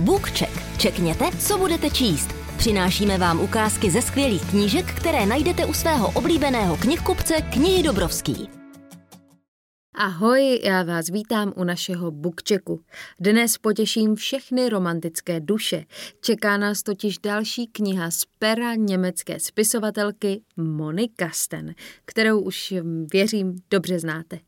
BookCheck. Čekněte, co budete číst. Přinášíme vám ukázky ze skvělých knížek, které najdete u svého oblíbeného knihkupce Knihy Dobrovský. Ahoj, já vás vítám u našeho bookchecku. Dnes potěším všechny romantické duše. Čeká nás totiž další kniha z pera německé spisovatelky Mony Kasten, kterou už věřím dobře znáte.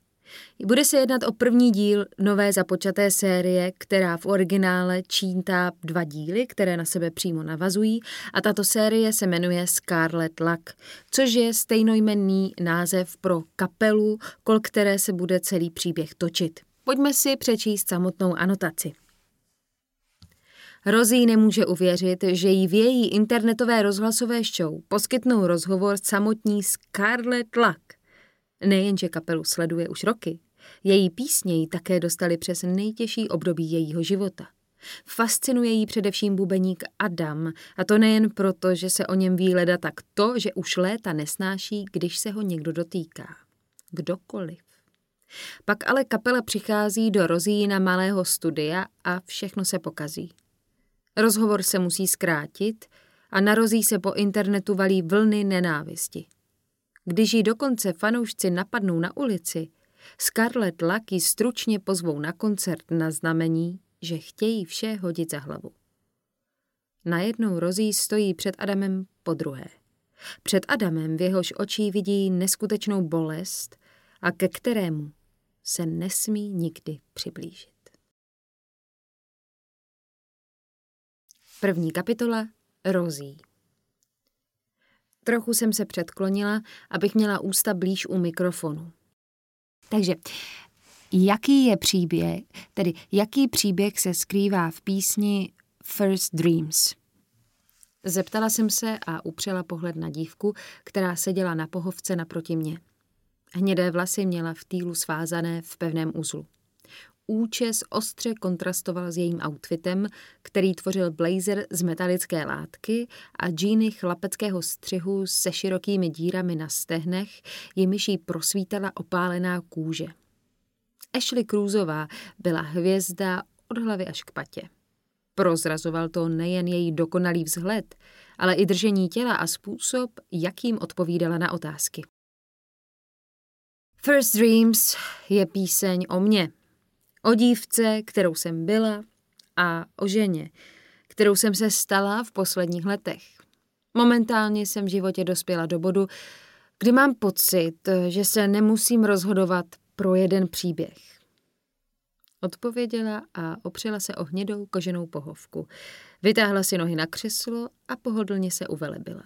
Bude se jednat o první díl nové započaté série, která v originále číntá dva díly, které na sebe přímo navazují a tato série se jmenuje Scarlet Luck, což je stejnojmenný název pro kapelu, kol které se bude celý příběh točit. Pojďme si přečíst samotnou anotaci. Rosie nemůže uvěřit, že jí v její internetové rozhlasové show poskytnou rozhovor samotní Scarlet Luck. Nejenže kapelu sleduje už roky, její písně ji také dostali přes nejtěžší období jejího života. Fascinuje jí především bubeník Adam, a to nejen proto, že se o něm ví leda tak to, že už léta nesnáší, když se ho někdo dotýká. Kdokoliv. Pak ale kapela přichází do Rozína malého studia a všechno se pokazí. Rozhovor se musí zkrátit a na Rozí se po internetu valí vlny nenávisti. Když ji dokonce fanoušci napadnou na ulici, Scarlett Lucky stručně pozvou na koncert na znamení, že chtějí vše hodit za hlavu. Najednou Rozí stojí před Adamem po druhé. Před Adamem v jehož očí vidí neskutečnou bolest a ke kterému se nesmí nikdy přiblížit. První kapitola Rozí. Trochu jsem se předklonila, abych měla ústa blíž u mikrofonu. Takže, jaký je příběh, tedy jaký příběh se skrývá v písni First Dreams? Zeptala jsem se a upřela pohled na dívku, která seděla na pohovce naproti mě. Hnědé vlasy měla v týlu svázané v pevném uzlu. Účes ostře kontrastoval s jejím outfitem, který tvořil blazer z metalické látky a džíny chlapeckého střihu se širokými dírami na stehnech, jimiž jí prosvítala opálená kůže. Ashley Cruzová byla hvězda od hlavy až k patě. Prozrazoval to nejen její dokonalý vzhled, ale i držení těla a způsob, jakým odpovídala na otázky. First Dreams je píseň o mně, O dívce, kterou jsem byla a o ženě, kterou jsem se stala v posledních letech. Momentálně jsem v životě dospěla do bodu, kdy mám pocit, že se nemusím rozhodovat pro jeden příběh. Odpověděla a opřela se o hnědou koženou pohovku. Vytáhla si nohy na křeslo a pohodlně se uvelebila.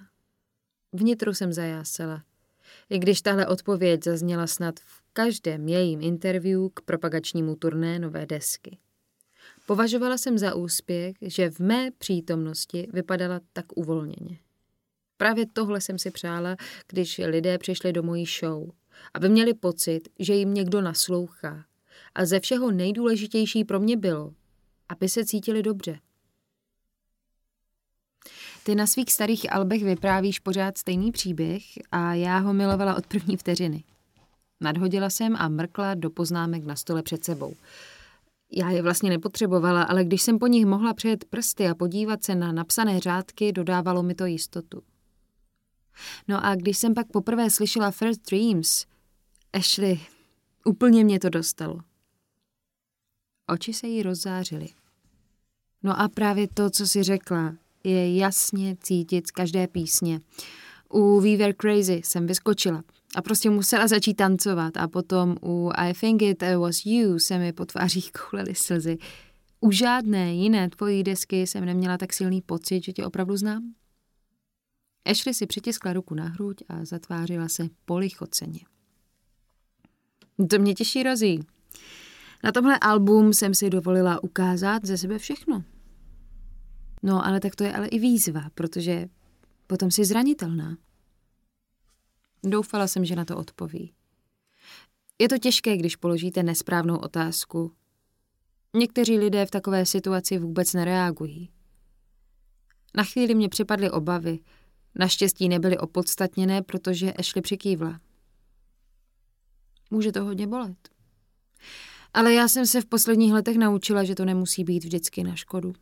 Vnitru jsem zajásala. I když tahle odpověď zazněla snad v každém jejím interview k propagačnímu turné nové desky. Považovala jsem za úspěch, že v mé přítomnosti vypadala tak uvolněně. Právě tohle jsem si přála, když lidé přišli do mojí show, aby měli pocit, že jim někdo naslouchá. A ze všeho nejdůležitější pro mě bylo, aby se cítili dobře. Ty na svých starých albech vyprávíš pořád stejný příběh a já ho milovala od první vteřiny. Nadhodila jsem a mrkla do poznámek na stole před sebou. Já je vlastně nepotřebovala, ale když jsem po nich mohla přejet prsty a podívat se na napsané řádky, dodávalo mi to jistotu. No a když jsem pak poprvé slyšela First Dreams, Ashley, úplně mě to dostalo. Oči se jí rozzářily. No a právě to, co si řekla, je jasně cítit z každé písně. U We Were Crazy jsem vyskočila a prostě musela začít tancovat a potom u I Think It Was You se mi po tvářích koulely slzy. U žádné jiné tvojí desky jsem neměla tak silný pocit, že tě opravdu znám. Ashley si přitiskla ruku na hruď a zatvářila se polichoceně. To mě těší rozí. Na tomhle album jsem si dovolila ukázat ze sebe všechno. No, ale tak to je ale i výzva, protože potom si zranitelná. Doufala jsem, že na to odpoví. Je to těžké, když položíte nesprávnou otázku. Někteří lidé v takové situaci vůbec nereagují. Na chvíli mě připadly obavy. Naštěstí nebyly opodstatněné, protože Ashley přikývla. Může to hodně bolet. Ale já jsem se v posledních letech naučila, že to nemusí být vždycky na škodu.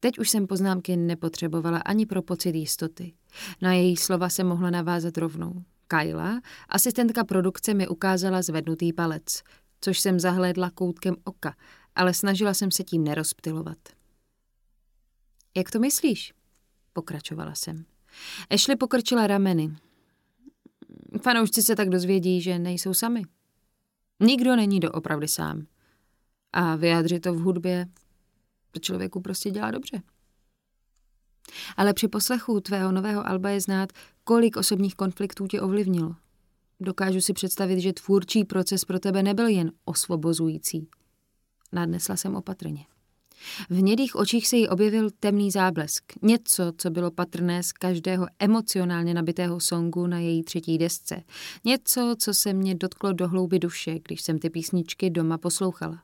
Teď už jsem poznámky nepotřebovala ani pro pocit jistoty. Na její slova se mohla navázat rovnou. Kyla, asistentka produkce, mi ukázala zvednutý palec, což jsem zahlédla koutkem oka, ale snažila jsem se tím nerozptilovat. Jak to myslíš? Pokračovala jsem. Ashley pokrčila rameny. Fanoušci se tak dozvědí, že nejsou sami. Nikdo není doopravdy sám. A vyjádřit to v hudbě to člověku prostě dělá dobře. Ale při poslechu tvého nového alba je znát, kolik osobních konfliktů tě ovlivnilo. Dokážu si představit, že tvůrčí proces pro tebe nebyl jen osvobozující. Nadnesla jsem opatrně. V hnědých očích se jí objevil temný záblesk. Něco, co bylo patrné z každého emocionálně nabitého songu na její třetí desce. Něco, co se mě dotklo do hlouby duše, když jsem ty písničky doma poslouchala.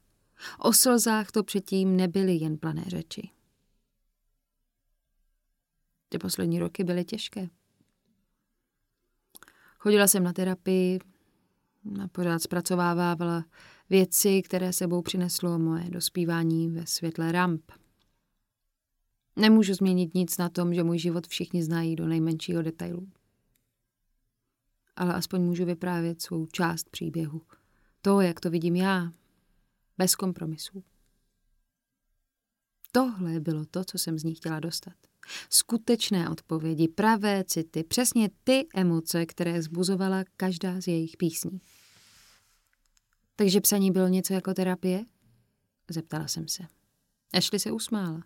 O slzách to předtím nebyly jen plané řeči. Ty poslední roky byly těžké. Chodila jsem na terapii, a pořád zpracovávala věci, které sebou přineslo moje dospívání ve světle ramp. Nemůžu změnit nic na tom, že můj život všichni znají do nejmenšího detailu. Ale aspoň můžu vyprávět svou část příběhu. To, jak to vidím já, bez kompromisů. Tohle bylo to, co jsem z ní chtěla dostat. Skutečné odpovědi, pravé city, přesně ty emoce, které zbuzovala každá z jejich písní. Takže psaní bylo něco jako terapie? Zeptala jsem se. Ashley se usmála.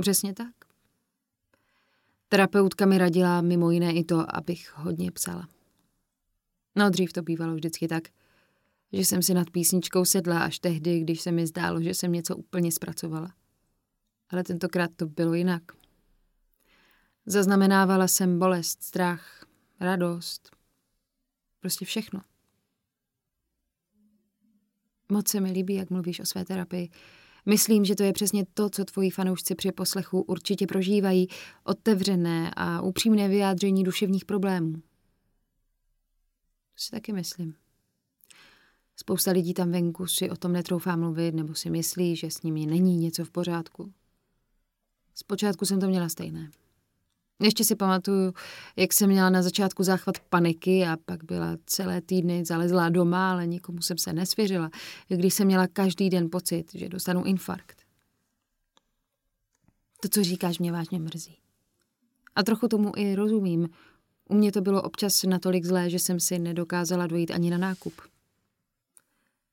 Přesně tak. Terapeutka mi radila mimo jiné i to, abych hodně psala. No dřív to bývalo vždycky tak, že jsem si nad písničkou sedla až tehdy, když se mi zdálo, že jsem něco úplně zpracovala. Ale tentokrát to bylo jinak. Zaznamenávala jsem bolest, strach, radost, prostě všechno. Moc se mi líbí, jak mluvíš o své terapii. Myslím, že to je přesně to, co tvoji fanoušci při poslechu určitě prožívají, otevřené a upřímné vyjádření duševních problémů. To si taky myslím. Spousta lidí tam venku si o tom netroufá mluvit nebo si myslí, že s nimi není něco v pořádku. Zpočátku jsem to měla stejné. Ještě si pamatuju, jak jsem měla na začátku záchvat paniky a pak byla celé týdny zalezlá doma, ale nikomu jsem se nesvěřila, když jsem měla každý den pocit, že dostanu infarkt. To, co říkáš, mě vážně mrzí. A trochu tomu i rozumím. U mě to bylo občas natolik zlé, že jsem si nedokázala dojít ani na nákup.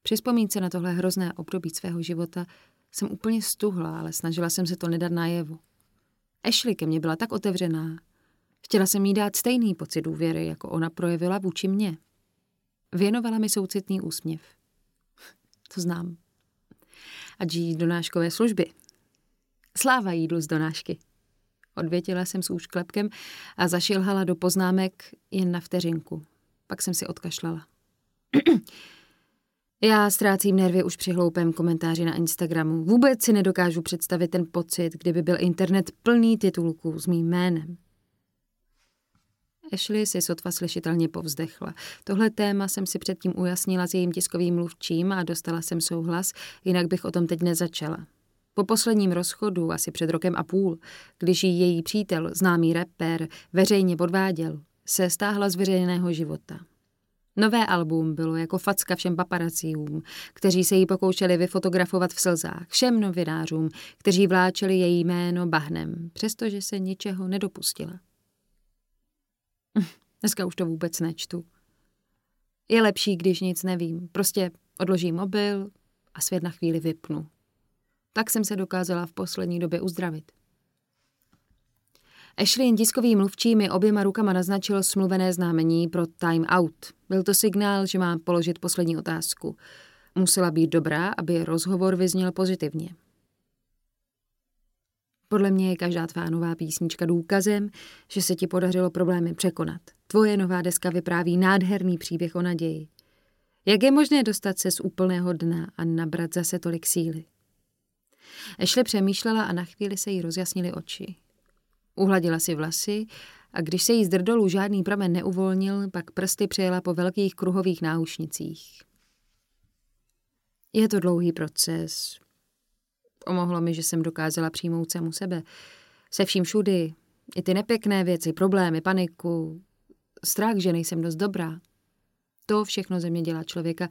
Při vzpomínce na tohle hrozné období svého života jsem úplně stuhla, ale snažila jsem se to nedat najevu. Ashley ke mně byla tak otevřená. Chtěla jsem jí dát stejný pocit důvěry, jako ona projevila vůči mně. Věnovala mi soucitný úsměv. To znám. A jí donáškové služby. Sláva jídlu z donášky. Odvětila jsem s úšklepkem a zašilhala do poznámek jen na vteřinku. Pak jsem si odkašlala. Já ztrácím nervy už při hloupém komentáři na Instagramu. Vůbec si nedokážu představit ten pocit, kdyby byl internet plný titulků s mým jménem. Ashley si sotva slyšitelně povzdechla. Tohle téma jsem si předtím ujasnila s jejím tiskovým mluvčím a dostala jsem souhlas, jinak bych o tom teď nezačala. Po posledním rozchodu, asi před rokem a půl, když jí její přítel, známý rapper, veřejně podváděl, se stáhla z veřejného života. Nové album bylo jako facka všem paparacíům, kteří se jí pokoušeli vyfotografovat v slzách, všem novinářům, kteří vláčeli její jméno bahnem, přestože se ničeho nedopustila. Dneska už to vůbec nečtu. Je lepší, když nic nevím. Prostě odložím mobil a svět na chvíli vypnu. Tak jsem se dokázala v poslední době uzdravit. Ashley tiskový mluvčí mi oběma rukama naznačil smluvené známení pro time out. Byl to signál, že mám položit poslední otázku. Musela být dobrá, aby rozhovor vyzněl pozitivně. Podle mě je každá tvá nová písnička důkazem, že se ti podařilo problémy překonat. Tvoje nová deska vypráví nádherný příběh o naději. Jak je možné dostat se z úplného dna a nabrat zase tolik síly? Ashley přemýšlela a na chvíli se jí rozjasnily oči. Uhladila si vlasy a když se jí z drdolu žádný pramen neuvolnil, pak prsty přejela po velkých kruhových náušnicích. Je to dlouhý proces. Pomohlo mi, že jsem dokázala přijmout samu sebe. Se vším všudy. I ty nepěkné věci, problémy, paniku, strach, že nejsem dost dobrá. To všechno ze mě dělá člověka,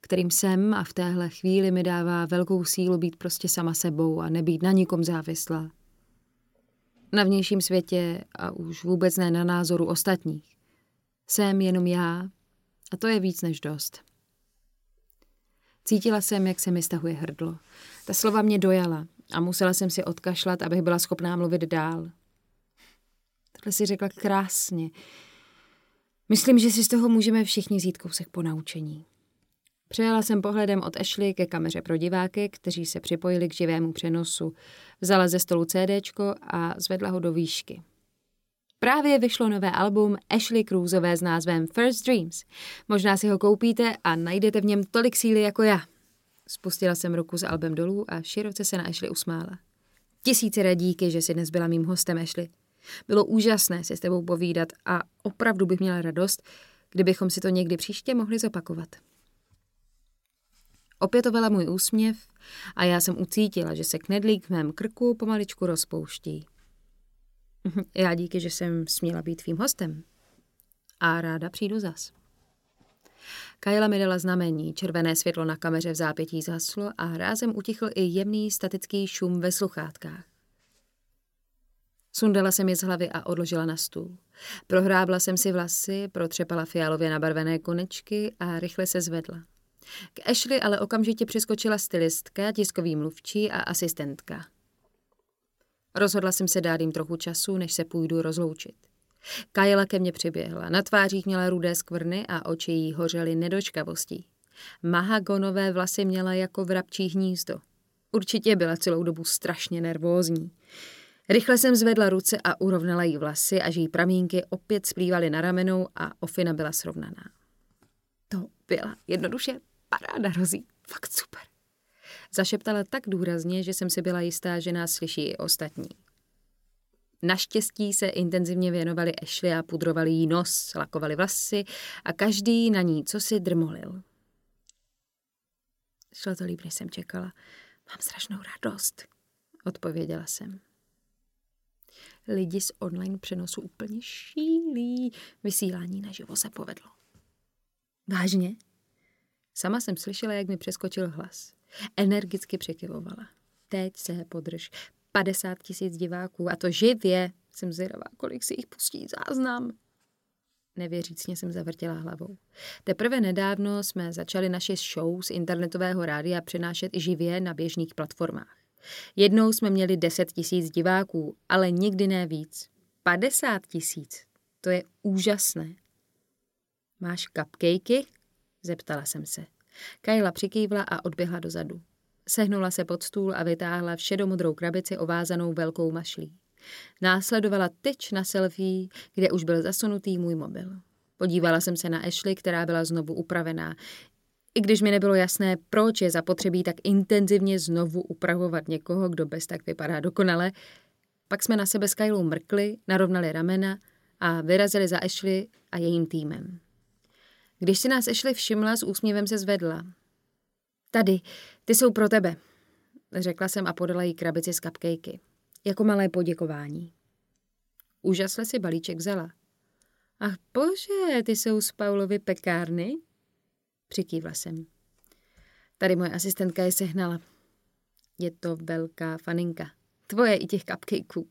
kterým jsem a v téhle chvíli mi dává velkou sílu být prostě sama sebou a nebýt na nikom závislá. Na vnějším světě a už vůbec ne na názoru ostatních. Jsem jenom já a to je víc než dost. Cítila jsem, jak se mi stahuje hrdlo. Ta slova mě dojala a musela jsem si odkašlat, abych byla schopná mluvit dál. Tohle si řekla krásně. Myslím, že si z toho můžeme všichni vzít kousek po naučení. Přejela jsem pohledem od Ashley ke kameře pro diváky, kteří se připojili k živému přenosu. Vzala ze stolu CDčko a zvedla ho do výšky. Právě vyšlo nové album Ashley Cruzové s názvem First Dreams. Možná si ho koupíte a najdete v něm tolik síly jako já. Spustila jsem ruku s albem dolů a široce se na Ashley usmála. Tisíce díky, že jsi dnes byla mým hostem, Ashley. Bylo úžasné si s tebou povídat a opravdu bych měla radost, kdybychom si to někdy příště mohli zopakovat. Opětovala můj úsměv a já jsem ucítila, že se knedlík v mém krku pomaličku rozpouští. Já díky, že jsem směla být tvým hostem. A ráda přijdu zas. Kajla mi dala znamení, červené světlo na kameře v zápětí zhaslo a rázem utichl i jemný statický šum ve sluchátkách. Sundala jsem je z hlavy a odložila na stůl. Prohrábla jsem si vlasy, protřepala fialově nabarvené konečky a rychle se zvedla. K Ashley ale okamžitě přiskočila stylistka, tiskový mluvčí a asistentka. Rozhodla jsem se dát jim trochu času, než se půjdu rozloučit. Kajela ke mně přiběhla. Na tvářích měla rudé skvrny a oči jí hořely nedočkavostí. Mahagonové vlasy měla jako vrabčí hnízdo. Určitě byla celou dobu strašně nervózní. Rychle jsem zvedla ruce a urovnala jí vlasy, až její pramínky opět splývaly na ramenou a ofina byla srovnaná. To byla jednoduše paráda, Rozí. Fakt super. Zašeptala tak důrazně, že jsem si byla jistá, že nás slyší i ostatní. Naštěstí se intenzivně věnovali Ashley a pudrovali jí nos, lakovali vlasy a každý na ní co si drmolil. Šlo to líp, než jsem čekala. Mám strašnou radost, odpověděla jsem. Lidi z online přenosu úplně šílí. Vysílání naživo se povedlo. Vážně? Sama jsem slyšela, jak mi přeskočil hlas. Energicky překyvovala. Teď se podrž. 50 tisíc diváků a to živě. Jsem zvědavá, kolik si jich pustí záznam. Nevěřícně jsem zavrtěla hlavou. Teprve nedávno jsme začali naše show z internetového rádia přenášet i živě na běžných platformách. Jednou jsme měli 10 tisíc diváků, ale nikdy ne víc. 50 tisíc. To je úžasné. Máš cupcakey? Zeptala jsem se. Kajla přikývla a odběhla dozadu. Sehnula se pod stůl a vytáhla všedomodrou krabici ovázanou velkou mašlí. Následovala tyč na selfie, kde už byl zasunutý můj mobil. Podívala jsem se na Ashley, která byla znovu upravená. I když mi nebylo jasné, proč je zapotřebí tak intenzivně znovu upravovat někoho, kdo bez tak vypadá dokonale, pak jsme na sebe s Kylou mrkli, narovnali ramena a vyrazili za Ashley a jejím týmem. Když si nás Ashley všimla, s úsměvem se zvedla. Tady, ty jsou pro tebe, řekla jsem a podala jí krabici z cupcakey. Jako malé poděkování. Úžasle si balíček vzala. Ach bože, ty jsou z Paulovy pekárny? Přikývla jsem. Tady moje asistentka je sehnala. Je to velká faninka. Tvoje i těch cupcakeů.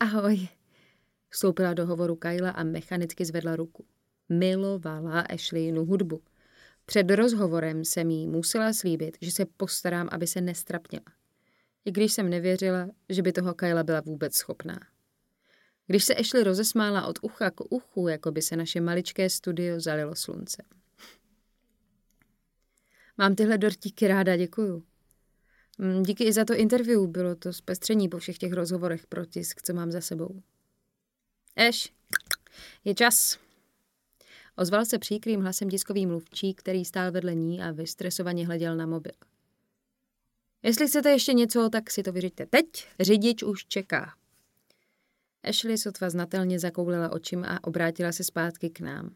Ahoj. Vstoupila do hovoru Kyla a mechanicky zvedla ruku. Milovala Ashleynu hudbu. Před rozhovorem jsem jí musela slíbit, že se postarám, aby se nestrapněla. I když jsem nevěřila, že by toho Kyla byla vůbec schopná. Když se Ashley rozesmála od ucha k uchu, jako by se naše maličké studio zalilo sluncem. Mám tyhle dortíky ráda, děkuju. Mm, díky i za to interview, bylo to zpestření po všech těch rozhovorech pro tisk, co mám za sebou. Eš, je čas. Ozval se příkrým hlasem tiskový mluvčí, který stál vedle ní a vystresovaně hleděl na mobil. Jestli chcete ještě něco, tak si to vyřiďte teď, řidič už čeká. Ashley sotva znatelně zakoulila očím a obrátila se zpátky k nám.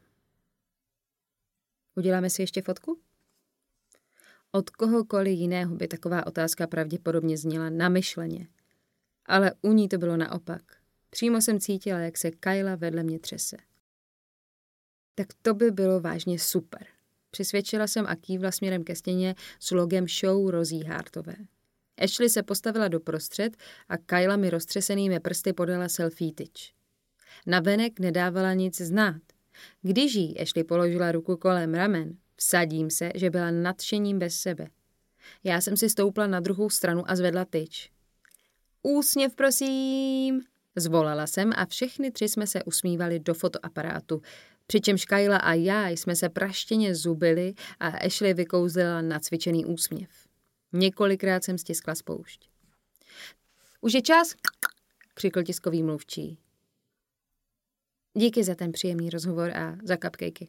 Uděláme si ještě fotku? Od kohokoliv jiného by taková otázka pravděpodobně zněla namyšleně. Ale u ní to bylo naopak. Přímo jsem cítila, jak se Kyla vedle mě třese. Tak to by bylo vážně super. Přisvědčila jsem a kývla směrem ke stěně s logem show Rozí Hartové. Ashley se postavila do prostřed a Kyla mi roztřesenými prsty podala selfie tyč. Na venek nedávala nic znát. Když jí Ashley položila ruku kolem ramen, vsadím se, že byla nadšením bez sebe. Já jsem si stoupla na druhou stranu a zvedla tyč. Úsměv, prosím! Zvolala jsem a všechny tři jsme se usmívali do fotoaparátu, přičemž Kyla a já jsme se praštěně zubili a Ashley vykouzlila nacvičený úsměv. Několikrát jsem stiskla spoušť. Už je čas, křikl tiskový mluvčí. Díky za ten příjemný rozhovor a za cupcakey.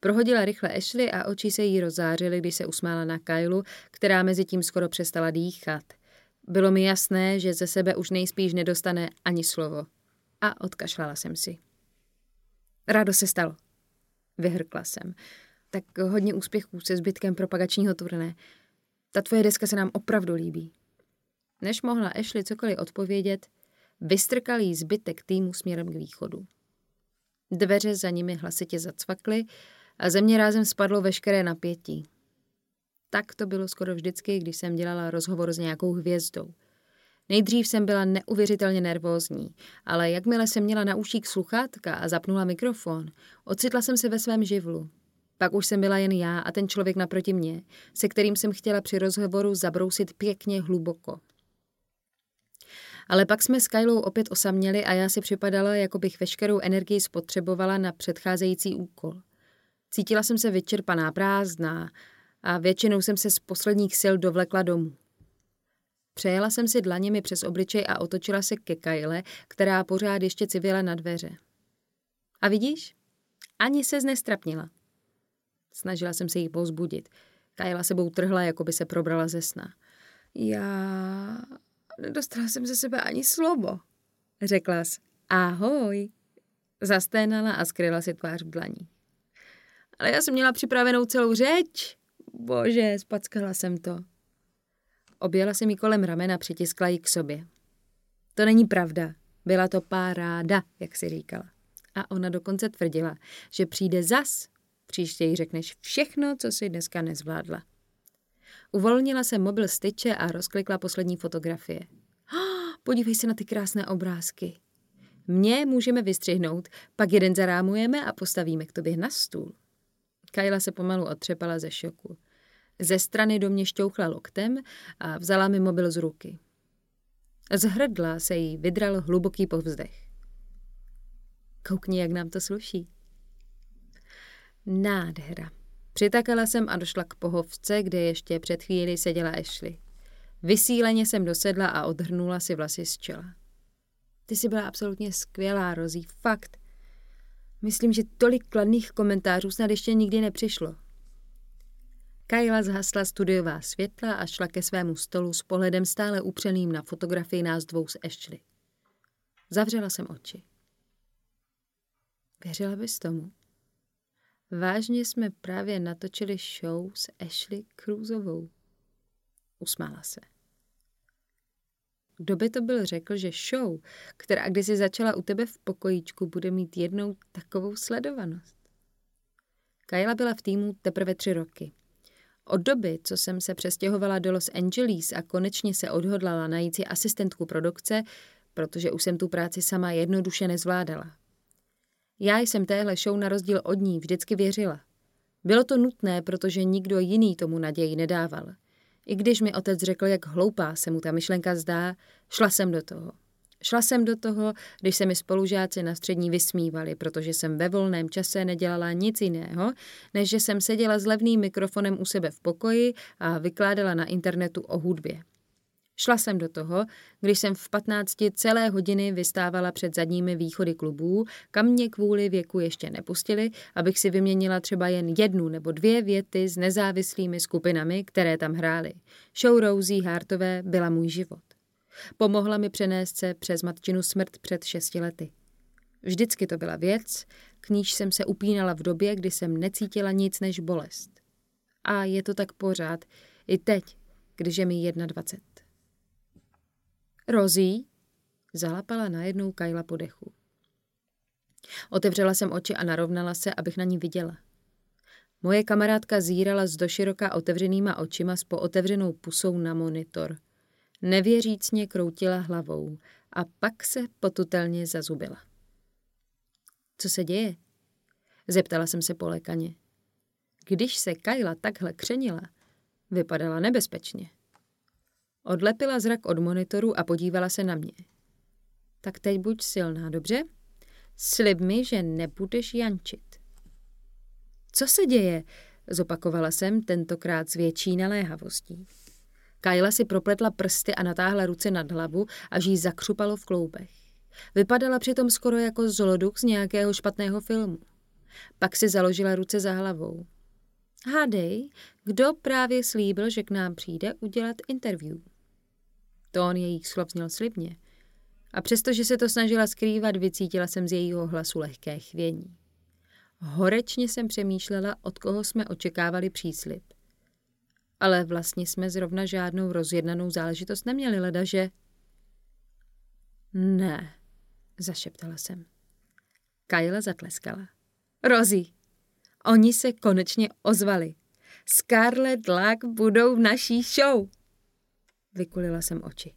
Prohodila rychle Ashley a oči se jí rozzářily, když se usmála na Kylu, která mezi tím skoro přestala dýchat. Bylo mi jasné, že ze sebe už nejspíš nedostane ani slovo. A odkašlala jsem si. Rádo se stalo. Vyhrkla jsem. Tak hodně úspěchů se zbytkem propagačního turné. Ta tvoje deska se nám opravdu líbí. Než mohla Ashley cokoliv odpovědět, vystrkal jí zbytek týmu směrem k východu. Dveře za nimi hlasitě zacvakly a země rázem spadlo veškeré napětí. Tak to bylo skoro vždycky, když jsem dělala rozhovor s nějakou hvězdou. Nejdřív jsem byla neuvěřitelně nervózní, ale jakmile jsem měla na uších sluchátka a zapnula mikrofon, ocitla jsem se ve svém živlu. Pak už jsem byla jen já a ten člověk naproti mě, se kterým jsem chtěla při rozhovoru zabrousit pěkně hluboko. Ale pak jsme s Kylou opět osaměli a já si připadala, jako bych veškerou energii spotřebovala na předcházející úkol. Cítila jsem se vyčerpaná, prázdná a většinou jsem se z posledních sil dovlekla domů. Přejela jsem si dlaněmi přes obličej a otočila se ke Kyle, která pořád ještě civěla na dveře. A vidíš? Ani se znestrapnila. Snažila jsem se jí pozbudit. Kajla sebou trhla, jako by se probrala ze sna. Já... Nedostala jsem ze sebe ani slovo, řekla jsi. Ahoj. Zasténala a skryla si tvář v dlaní. Ale já jsem měla připravenou celou řeč. Bože, spackala jsem to. Objela jsem jí kolem ramena, přitiskla ji k sobě. To není pravda. Byla to paráda, jak si říkala. A ona dokonce tvrdila, že přijde zas, Příště jí řekneš všechno, co si dneska nezvládla. Uvolnila se mobil z tyče a rozklikla poslední fotografie. Oh, podívej se na ty krásné obrázky. Mě můžeme vystřihnout, pak jeden zarámujeme a postavíme k tobě na stůl. Kajla se pomalu otřepala ze šoku. Ze strany do mě šťouchla loktem a vzala mi mobil z ruky. Z hrdla se jí vydral hluboký povzdech. Koukni, jak nám to sluší. Nádhera. Přitakala jsem a došla k pohovce, kde ještě před chvíli seděla Ashley. Vysíleně jsem dosedla a odhrnula si vlasy z čela. Ty jsi byla absolutně skvělá, Rozí, fakt. Myslím, že tolik kladných komentářů snad ještě nikdy nepřišlo. Kajla zhasla studiová světla a šla ke svému stolu s pohledem stále upřeným na fotografii nás dvou s Ashley. Zavřela jsem oči. Věřila bys tomu? Vážně jsme právě natočili show s Ashley Cruzovou. Usmála se. Kdo by to byl řekl, že show, která kdysi začala u tebe v pokojíčku, bude mít jednou takovou sledovanost? Kayla byla v týmu teprve tři roky. Od doby, co jsem se přestěhovala do Los Angeles a konečně se odhodlala najít si asistentku produkce, protože už jsem tu práci sama jednoduše nezvládala. Já jsem téhle show na rozdíl od ní vždycky věřila. Bylo to nutné, protože nikdo jiný tomu naději nedával. I když mi otec řekl, jak hloupá se mu ta myšlenka zdá, šla jsem do toho. Šla jsem do toho, když se mi spolužáci na střední vysmívali, protože jsem ve volném čase nedělala nic jiného, než že jsem seděla s levným mikrofonem u sebe v pokoji a vykládala na internetu o hudbě. Šla jsem do toho, když jsem v 15 celé hodiny vystávala před zadními východy klubů, kam mě kvůli věku ještě nepustili, abych si vyměnila třeba jen jednu nebo dvě věty s nezávislými skupinami, které tam hrály. Show Rosie Hartové byla můj život. Pomohla mi přenést se přes matčinu smrt před šesti lety. Vždycky to byla věc, k níž jsem se upínala v době, kdy jsem necítila nic než bolest. A je to tak pořád. I teď, když je mi 21. Rozí? Zalapala najednou Kajla po dechu. Otevřela jsem oči a narovnala se, abych na ní viděla. Moje kamarádka zírala s doširoka otevřenýma očima s pootevřenou pusou na monitor. Nevěřícně kroutila hlavou a pak se potutelně zazubila. Co se děje? Zeptala jsem se polekaně. Když se Kajla takhle křenila, vypadala nebezpečně. Odlepila zrak od monitoru a podívala se na mě. Tak teď buď silná, dobře? Slib mi, že nebudeš jančit. Co se děje? Zopakovala jsem tentokrát s větší naléhavostí. Kajla si propletla prsty a natáhla ruce nad hlavu, až jí zakřupalo v kloubech. Vypadala přitom skoro jako zoloduk z nějakého špatného filmu. Pak si založila ruce za hlavou. Hádej, kdo právě slíbil, že k nám přijde udělat interview. Tón jejich slov zněl slibně. A přestože se to snažila skrývat, vycítila jsem z jejího hlasu lehké chvění. Horečně jsem přemýšlela, od koho jsme očekávali příslip. Ale vlastně jsme zrovna žádnou rozjednanou záležitost neměli, leda, že... Ne, zašeptala jsem. Kajla zatleskala. Rozi, oni se konečně ozvali. Scarlett Luck budou v naší show. Vykulila jsem oči.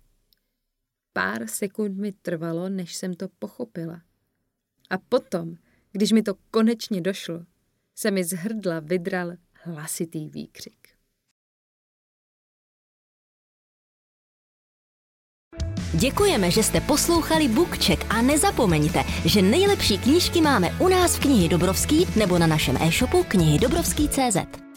Pár sekund mi trvalo, než jsem to pochopila. A potom, když mi to konečně došlo, se mi z hrdla vydral hlasitý výkřik. Děkujeme, že jste poslouchali Bookcheck a nezapomeňte, že nejlepší knížky máme u nás v knihy Dobrovský nebo na našem e-shopu knihy Dobrovský.cz.